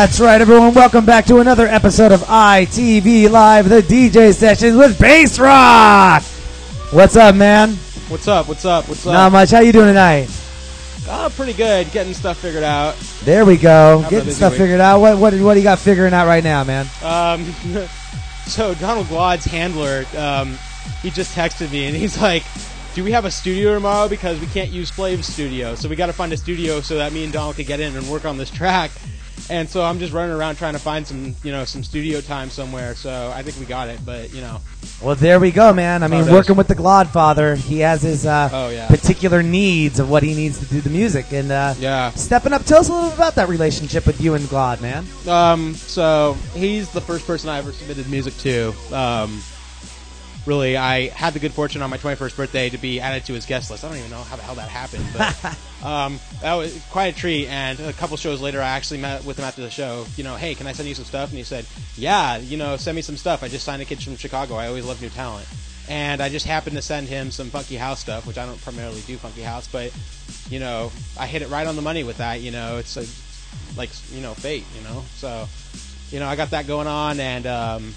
That's right, everyone. Welcome back to another episode of ITV Live, the DJ sessions with Bassrock. What's up, man? What's up? What's up? What's up? Not much. How you doing tonight? Oh, pretty good. Getting stuff figured out. There we go. Having Getting stuff week. figured out. What what what do you got figuring out right now, man? Um, so Donald Glaude's handler, um, he just texted me and he's like, "Do we have a studio tomorrow? Because we can't use Flav's studio, so we got to find a studio so that me and Donald can get in and work on this track." And so I'm just running around trying to find some, you know, some studio time somewhere. So I think we got it, but you know, Well, there we go, man. I mean, Oh, working with the Godfather, he has his uh, Oh, yeah. particular needs of what he needs to do the music, and uh, yeah. stepping up. Tell us a little bit about that relationship with you and Glaude, man. Um, so he's the first person I ever submitted music to. Um, really, I had the good fortune on my 21st birthday to be added to his guest list. I don't even know how the hell that happened, but um, that was quite a treat. And a couple shows later, I actually met with him after the show. You know, hey, can I send you some stuff? And he said, yeah, you know, send me some stuff. I just signed a kid from Chicago. I always love new talent. And I just happened to send him some funky house stuff, which I don't primarily do funky house, but you know, I hit it right on the money with that. You know, it's a, like you know fate. You know, so you know I got that going on, and um,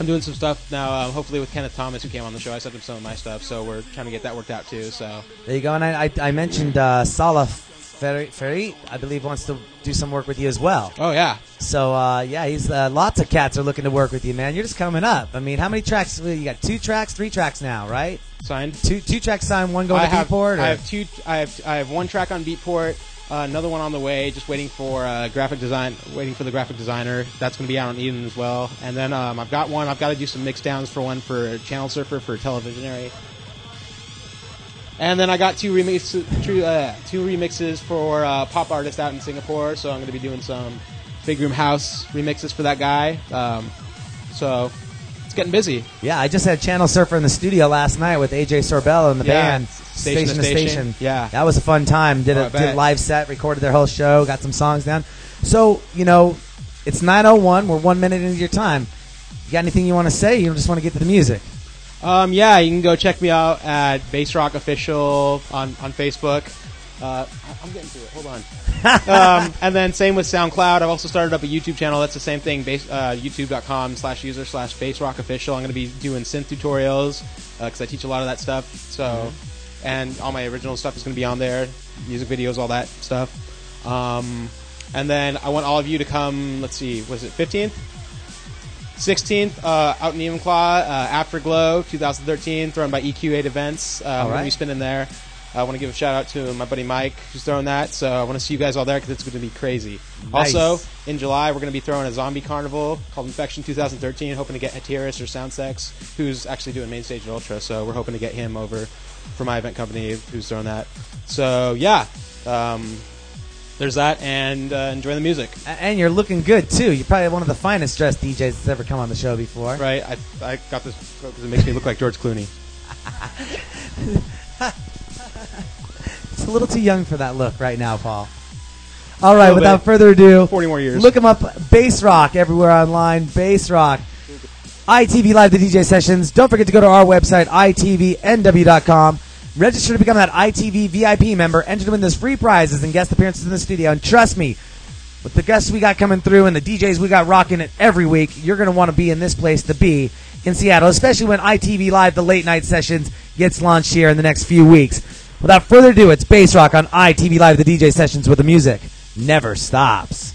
I'm doing some stuff now. Um, hopefully with Kenneth Thomas, who came on the show, I sent him some of my stuff, so we're trying to get that worked out too. So There you go. And I, I, I mentioned uh, Salah Ferri, I believe, wants to do some work with you as well. oh yeah, So uh, yeah, he's uh, lots of cats are looking to work with you, man. You're just coming up. I mean, how many tracks? You got two tracks, three tracks now, right? signed. Two two tracks signed, one going I to have Beatport. Or? I have two. I have I have one track on Beatport. Uh, another one on the way, just waiting for uh, graphic design, waiting for the graphic designer. That's going to be out on Eden as well. And then um, I've got one. I've got to do some mix downs for one for Channel Surfer for Televisionary. And then I got two remixes, two, uh, two remixes for uh, pop artist out in Singapore. So I'm going to be doing some Big Room House remixes for that guy. Um, so getting busy. yeah, I just had Channel Surfer in the studio last night with AJ Sorbello and the Yeah, band. Station to Station. Yeah. that was a fun time. Did Oh, a did a live set, recorded their whole show, got some songs down. So you know, it's 9:01. We're one minute into your time. You got anything you want to say? You just want to get to the music. Um, yeah, you can go check me out at Bassrock Official on, on Facebook. Uh, I'm getting to it. Hold on. um, and then same with SoundCloud. I've also started up a YouTube channel. That's the same thing. Base, uh, YouTube.com slash user slash Bassrock Official. I'm going to be doing synth tutorials because I teach a lot of that stuff. So, and all my original stuff is going to be on there. Music videos, all that stuff. Um, and then I want all of you to come. Let's see, was it 15th? 16th, uh, out in Evenclaw, uh, Afterglow 2013, thrown by EQ8 Events. Uh, going right. to be spinning there. I want to give a shout out to my buddy Mike, who's throwing that. So I want to see you guys all there because it's going to be crazy. Nice. Also, in July, we're going to be throwing a zombie carnival called Infection 2013, hoping to get Hatiras or Soundsex, who's actually doing main stage at Ultra. So we're hoping to get him over for my event company, who's throwing that. So yeah, um, there's that, and uh, enjoy the music. And you're looking good too. You're probably one of the finest dressed DJs that's ever come on the show before. Right? I, I got this because it makes me look like George Clooney. A little too young for that look right now, Paul. All right, without bit. further ado, 40 more years. look him up. Bassrock everywhere online. Bassrock. ITV Live the DJ sessions. Don't forget to go to our website, itvnw.com. Register to become that ITV VIP member. Enter to win those free prizes and guest appearances in the studio. And trust me, with the guests we got coming through and the DJs we got rocking it every week, you're going to want to be in this place to be in Seattle, especially when ITV Live, the late night sessions, gets launched here in the next few weeks. Without further ado, it's Bassrock on ITV Live, the DJ sessions, where the music never stops.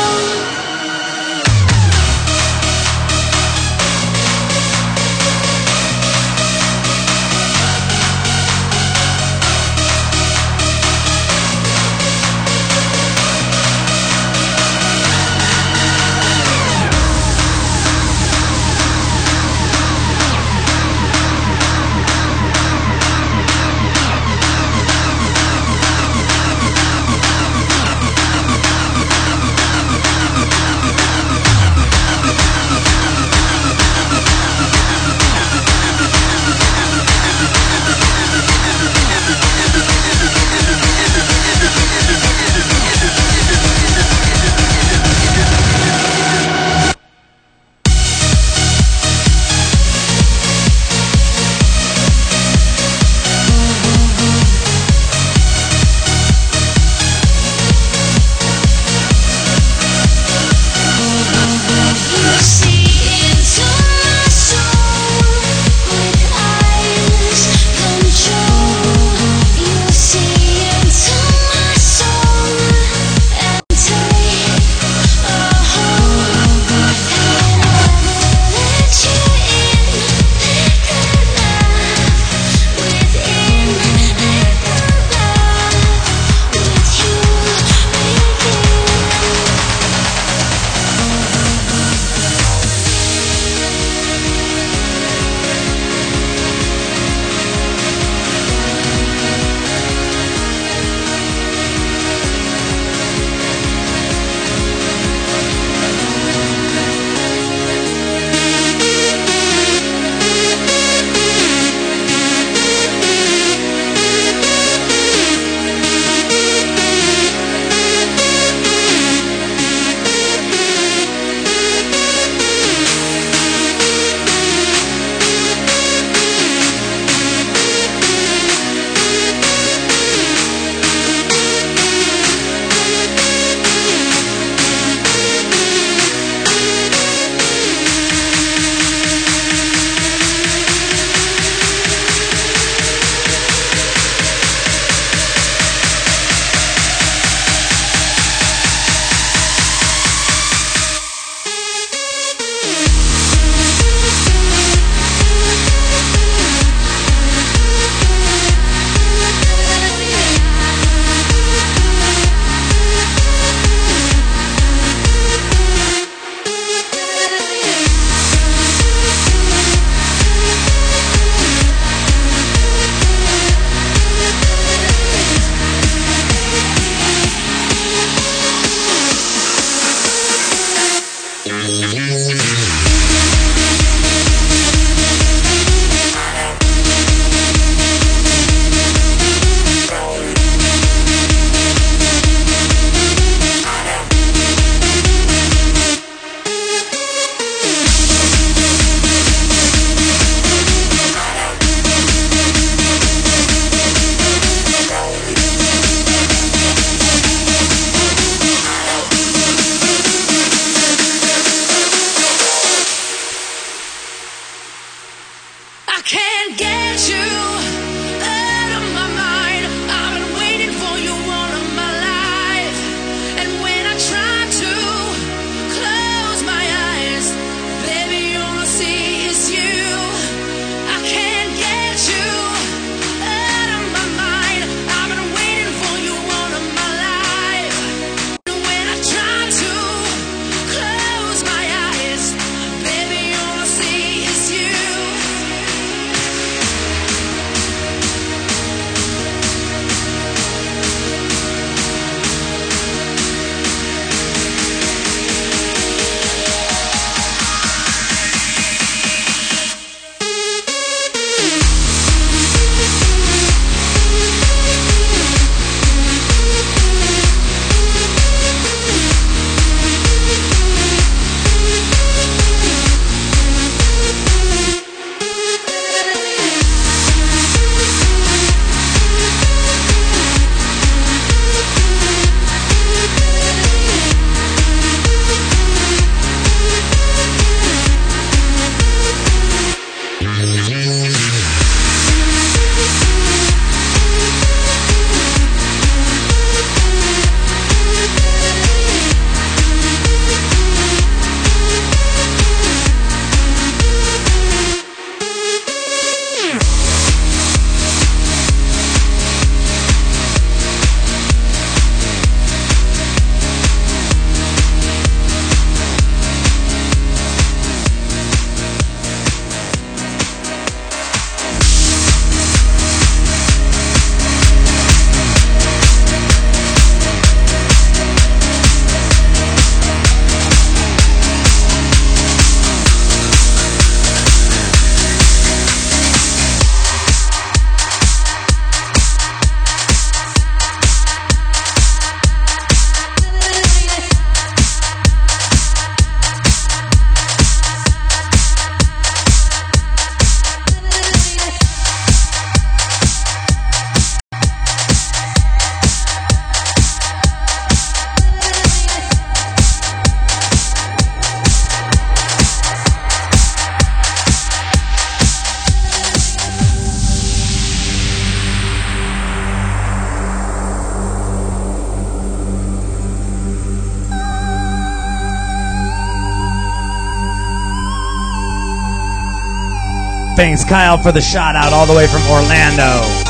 Thanks, Kyle, for the shout out all the way from Orlando.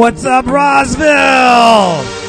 What's up, Rosville?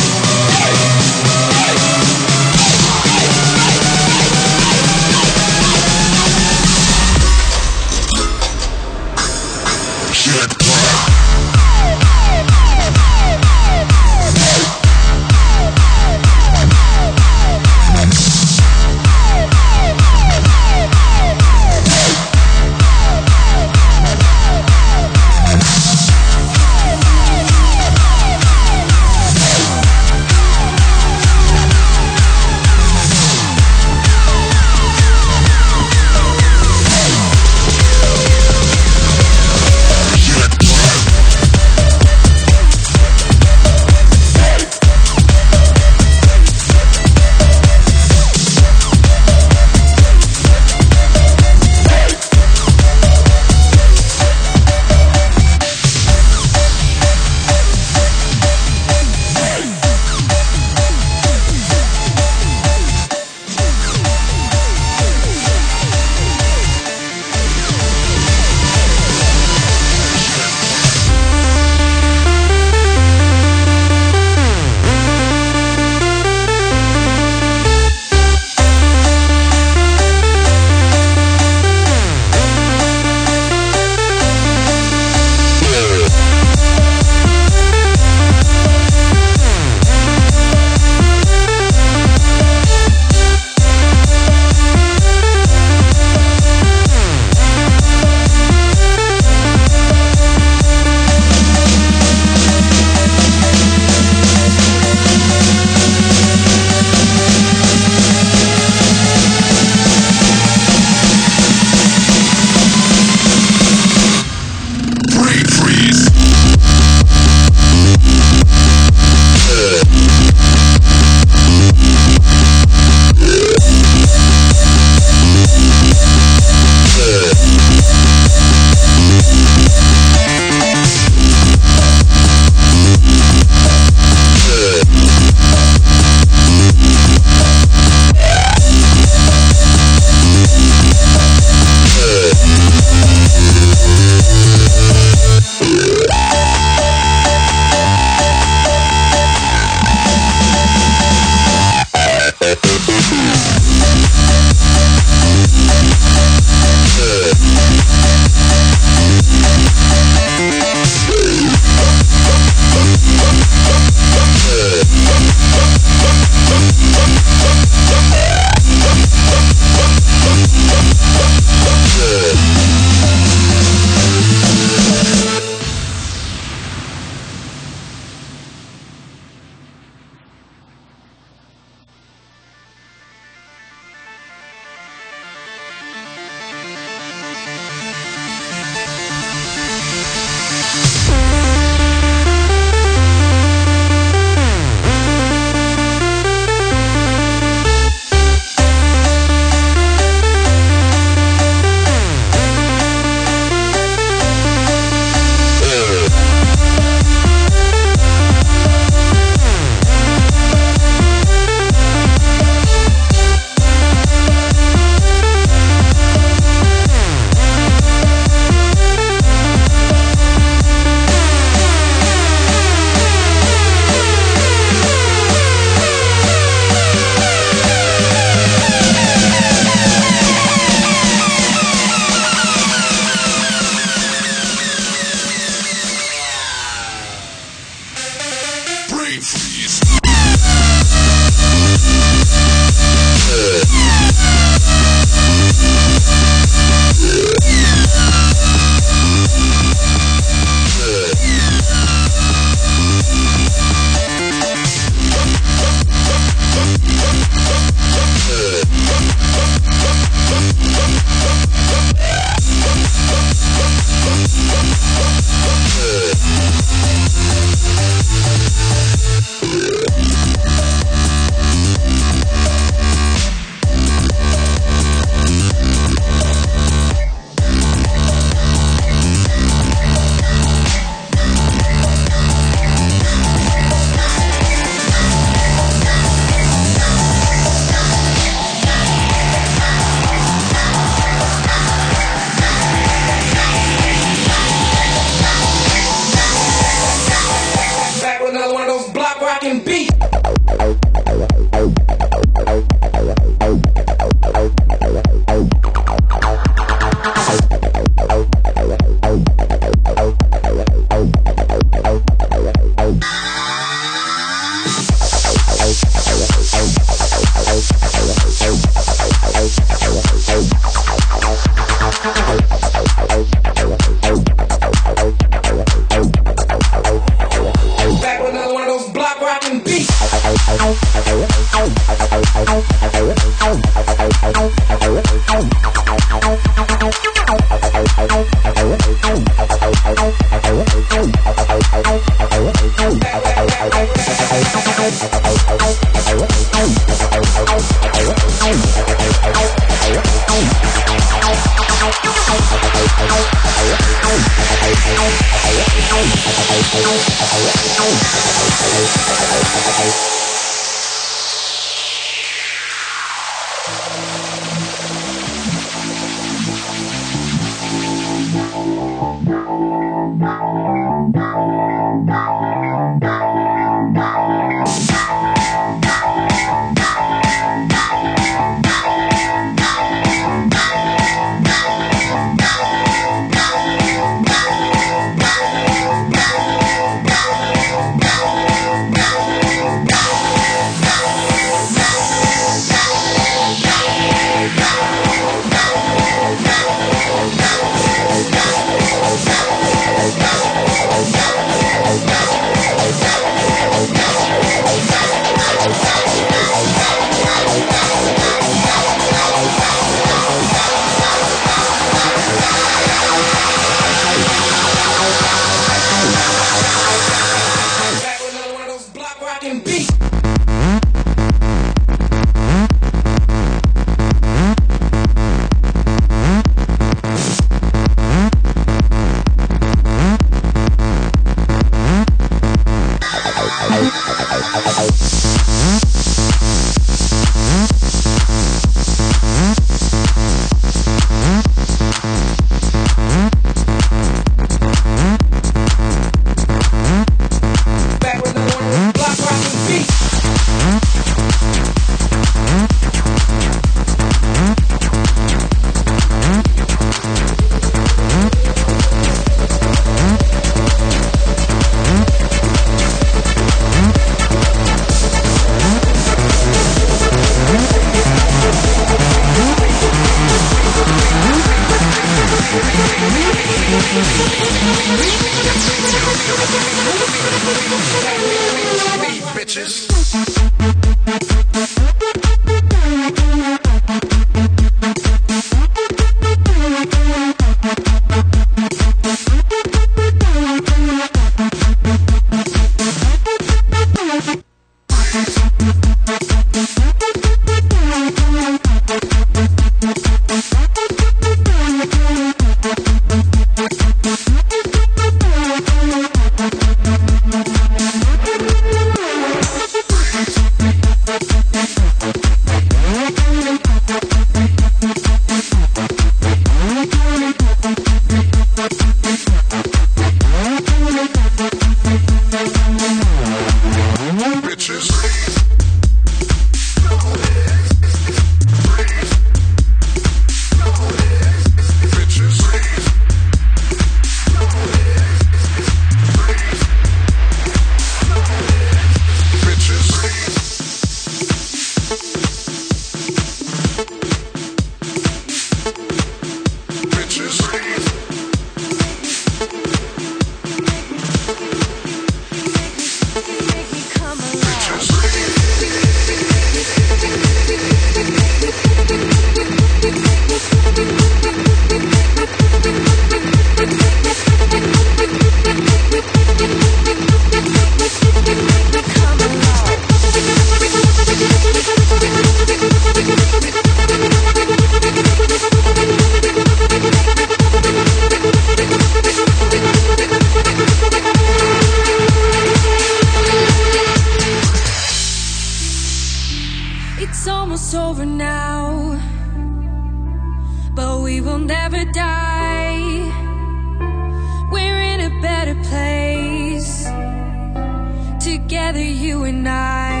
you and I.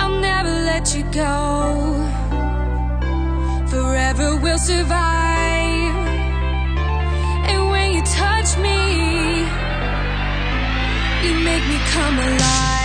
I'll never let you go. Forever we'll survive. And when you touch me You make me come alive.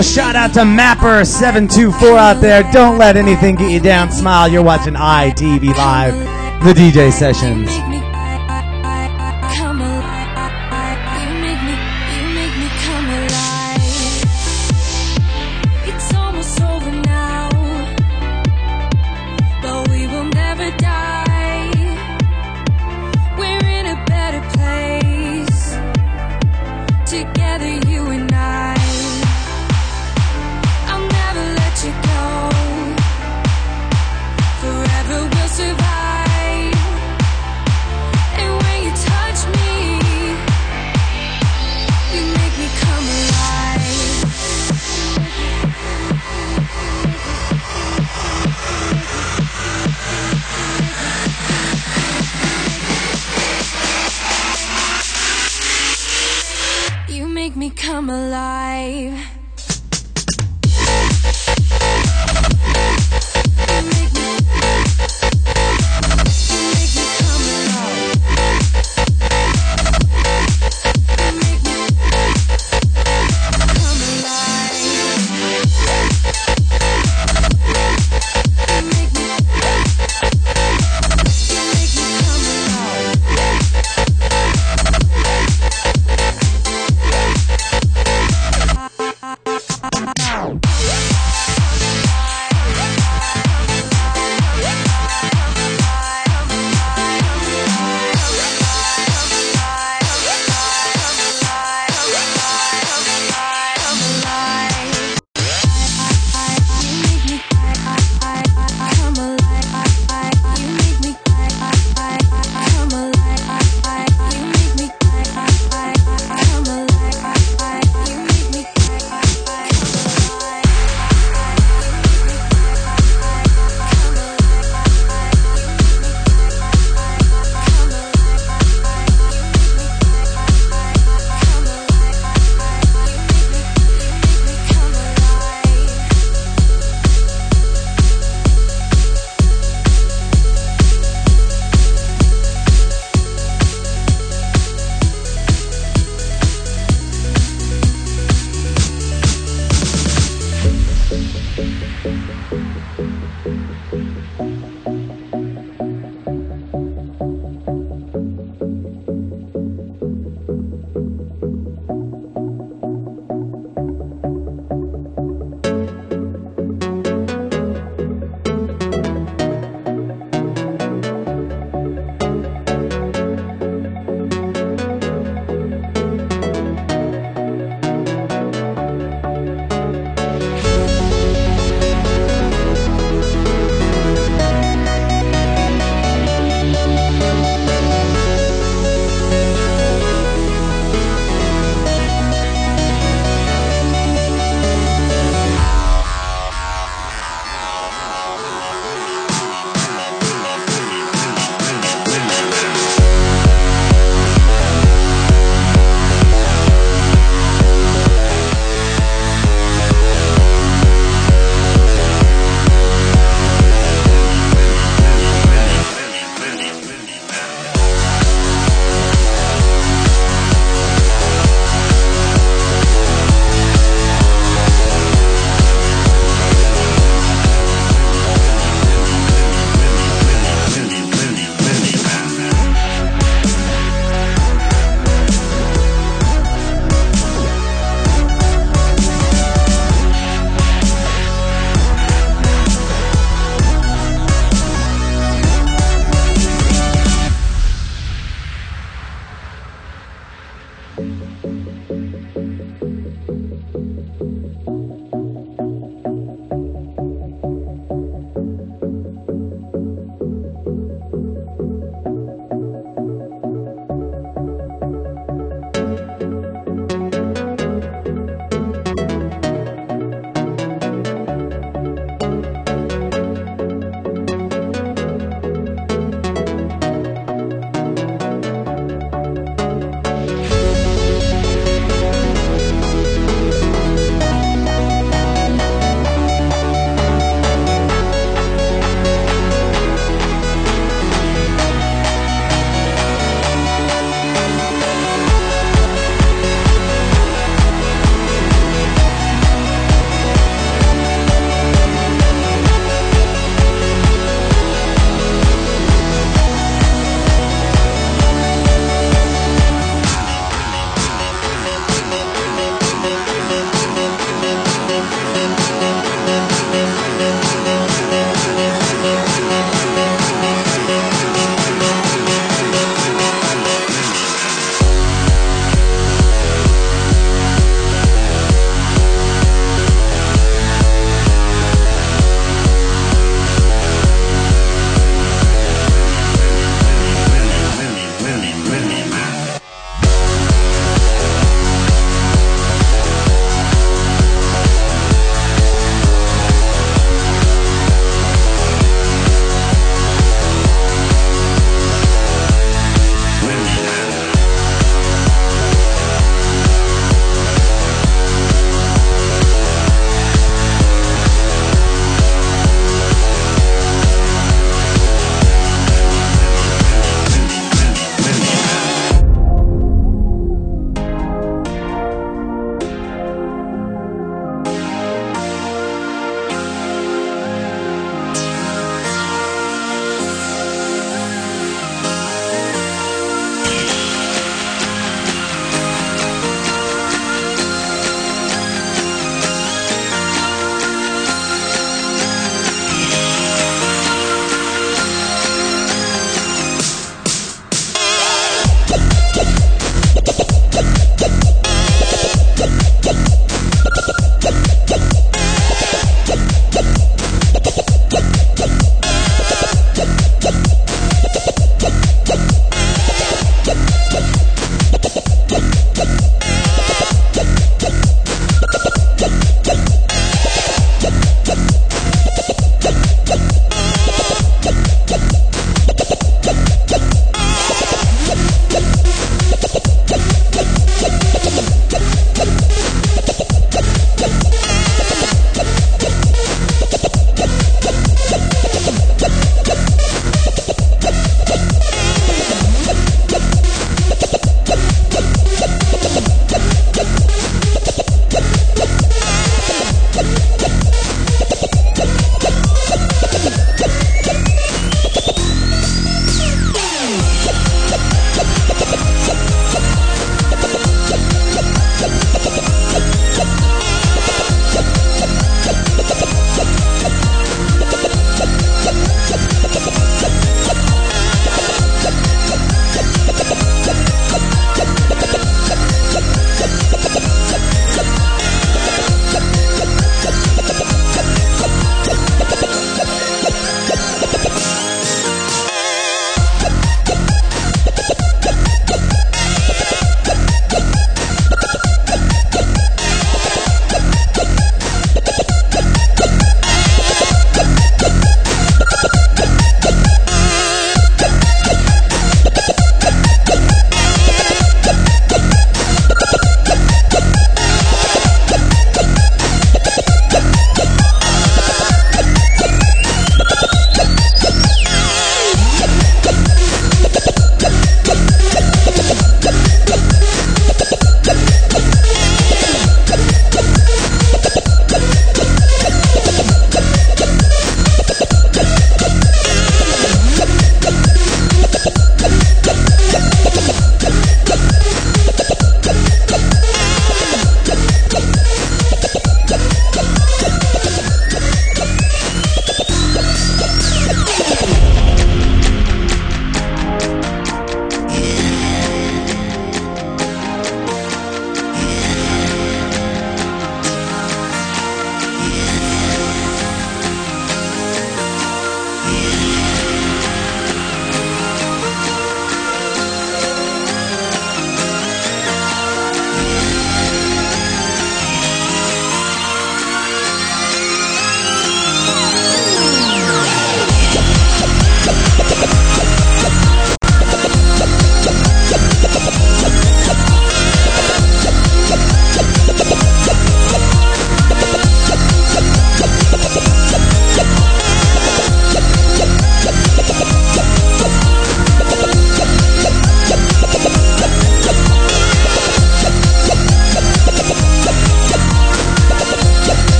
Special shout out to Mapper724 out there. Don't let anything get you down. Smile. You're watching ITV Live, the DJ sessions.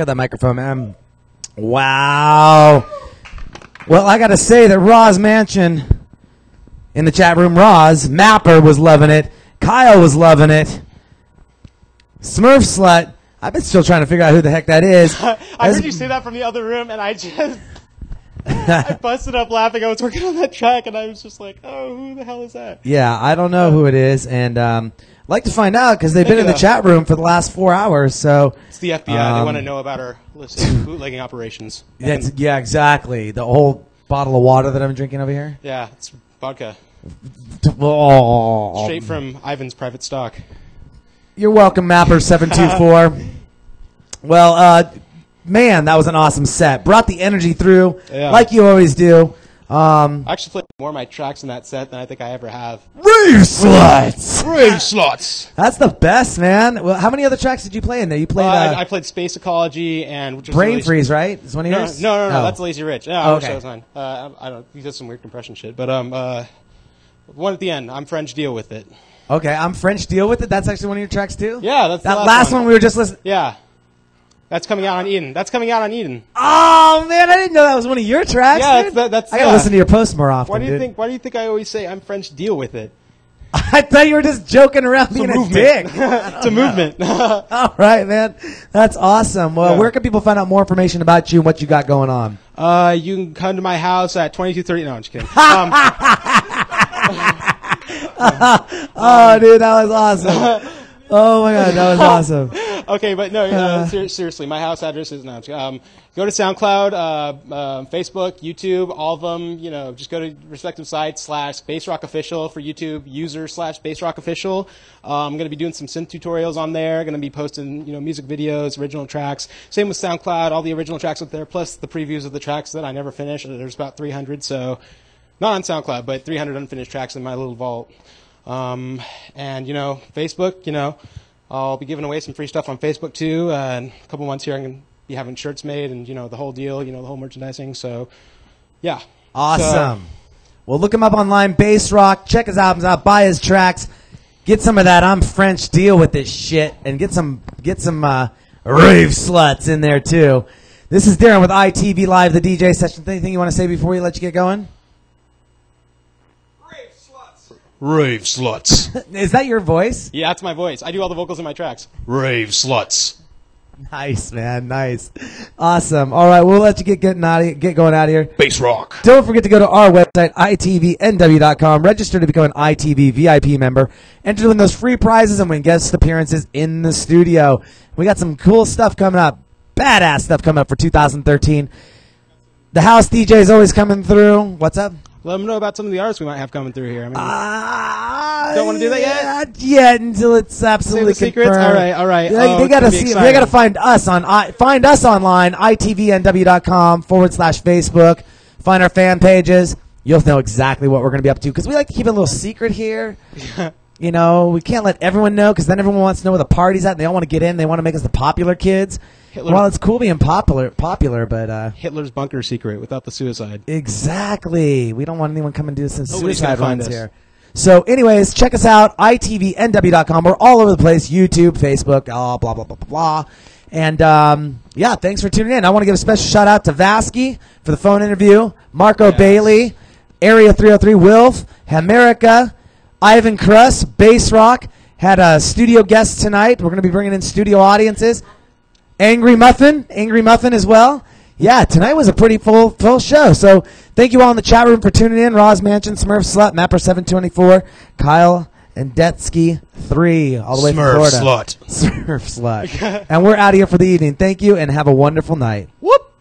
Up that microphone, man. Wow. Well, I got to say that Roz Mansion in the chat room, Roz Mapper was loving it. Kyle was loving it. Smurf Slut. I've been still trying to figure out who the heck that is. I That's- heard you say that from the other room, and I just I busted up laughing. I was working on that track, and I was just like, "Oh, who the hell is that?" Yeah, I don't know who it is, and um, like to find out because they've been in the chat room for the last four hours. So It's the FBI. they Um, want to know about our bootlegging operations. that's, yeah, exactly. The whole bottle of water that I'm drinking over here. yeah, it's vodka Oh, straight from Ivan's private stock. You're welcome, Mapper seven two four. Well, uh, man, that was an awesome set. Brought the energy through, Yeah. like you always do. Um, I actually played more of my tracks in that set than I think I ever have. Rave sluts. Rave slots. That's the best, man. Well, how many other tracks did you play in there? You played Well, uh, I, I played Space Ecology and which was Brain really- Freeze, right? Is one of No, yours? no, no, no, Oh. that's Lazy Rich. Yeah, I wish Okay. that was mine. Uh, I I don't. He does some weird compression shit, but um, uh, one at the end. I'm French. Deal with it. Okay, I'm French. Deal with it. That's actually one of your tracks too. Yeah, that's the that last last one. one we were just listening. Yeah, that's coming out on Eden. That's coming out on Eden. Oh man, I didn't know that was one of your tracks. Yeah, dude. that's- that's- I gotta yeah. listen to your post more often. Why do you dude. think? Why do you think I always say I'm French? Deal with it. I thought you were just joking around being a, dick. it's a movement. All right, man. That's awesome. Well, Yeah. where can people find out more information about you and what you got going on? uh, you can come to my house at 2230. No, I'm just kidding. Um, Oh, dude, that was awesome. Oh my god, that was awesome. okay, but no, uh, ser- seriously, my house address is no. Um, go to SoundCloud, uh, uh, Facebook, YouTube, all of them. You know, just go to respective sites slash Bassrock Official for YouTube, user slash Bassrock Official. Uh, I'm going to be doing some synth tutorials on there. Going to be posting you know music videos, original tracks. Same with SoundCloud, all the original tracks up there, plus the previews of the tracks that I never finished. There's about 300, so not on SoundCloud, but 300 unfinished tracks in my little vault. Um, and you know, Facebook, you know, I'll be giving away some free stuff on Facebook too. Uh, in a couple months here, I'm gonna be having shirts made and you know the whole deal, you know, the whole merchandising. So, yeah, Awesome. well, look him up online, Bassrock. Check his albums out. Buy his tracks. Get some of that. I'm French. Deal with this shit, and get some get some uh, rave sluts in there too. This is Darren with ITV Live, the DJ session. Anything you want to say before we let you get going? Rave sluts. Is that your voice? Yeah, that's my voice. I do all the vocals in my tracks. Rave sluts. Nice, man. Nice. Awesome. All right, we'll let you get getting out of, get going out of here. Bassrock. Don't forget to go to our website, itvnw.com. Register to become an ITV VIP member. Enter to win those free prizes and win guest appearances in the studio. We got some cool stuff coming up. Badass stuff coming up for 2013. The house DJ is always coming through. What's up? Let them know about some of the artists we might have coming through here. I mean, Uh, Don't wanna do that yet? Not yet until it's absolutely Save the secrets? confirmed. All right, all right. They, Oh, they it's gotta gonna be see. They exciting. gotta find us on I, find us online. itvnw.com forward slash Facebook. Find our fan pages. You'll know exactly what we're gonna be up to because we like to keep it a little secret here. You know, we can't let everyone know because then everyone wants to know where the party's at and they all want to get in. They want to make us the popular kids. Hitler- Well, it's cool being popular, popular, but uh, Hitler's bunker secret without the suicide. Exactly. We don't want anyone coming to do some Nobody's suicide runs here. So, anyways, check us out, itvnw.com. We're all over the place YouTube, Facebook, oh, blah, blah, blah, blah, blah. And, um, yeah, thanks for tuning in. I want to give a special shout out to Vasky for the phone interview, Marco Bailey, Area 303, Wilf, America, Ivan Kruss, Bassrock. Had a studio guest tonight. We're going to be bringing in studio audiences. Angry Muffin, Angry Muffin as well. Yeah, tonight was a pretty full full show. So thank you all in the chat room for tuning in. Roz Mansion, Smurf Slut, Mapper seven twenty four, Kyle and Detsky three, all the way from Smurf Florida. slut. Smurf slut. and we're out of here for the evening. Thank you and have a wonderful night. Whoop.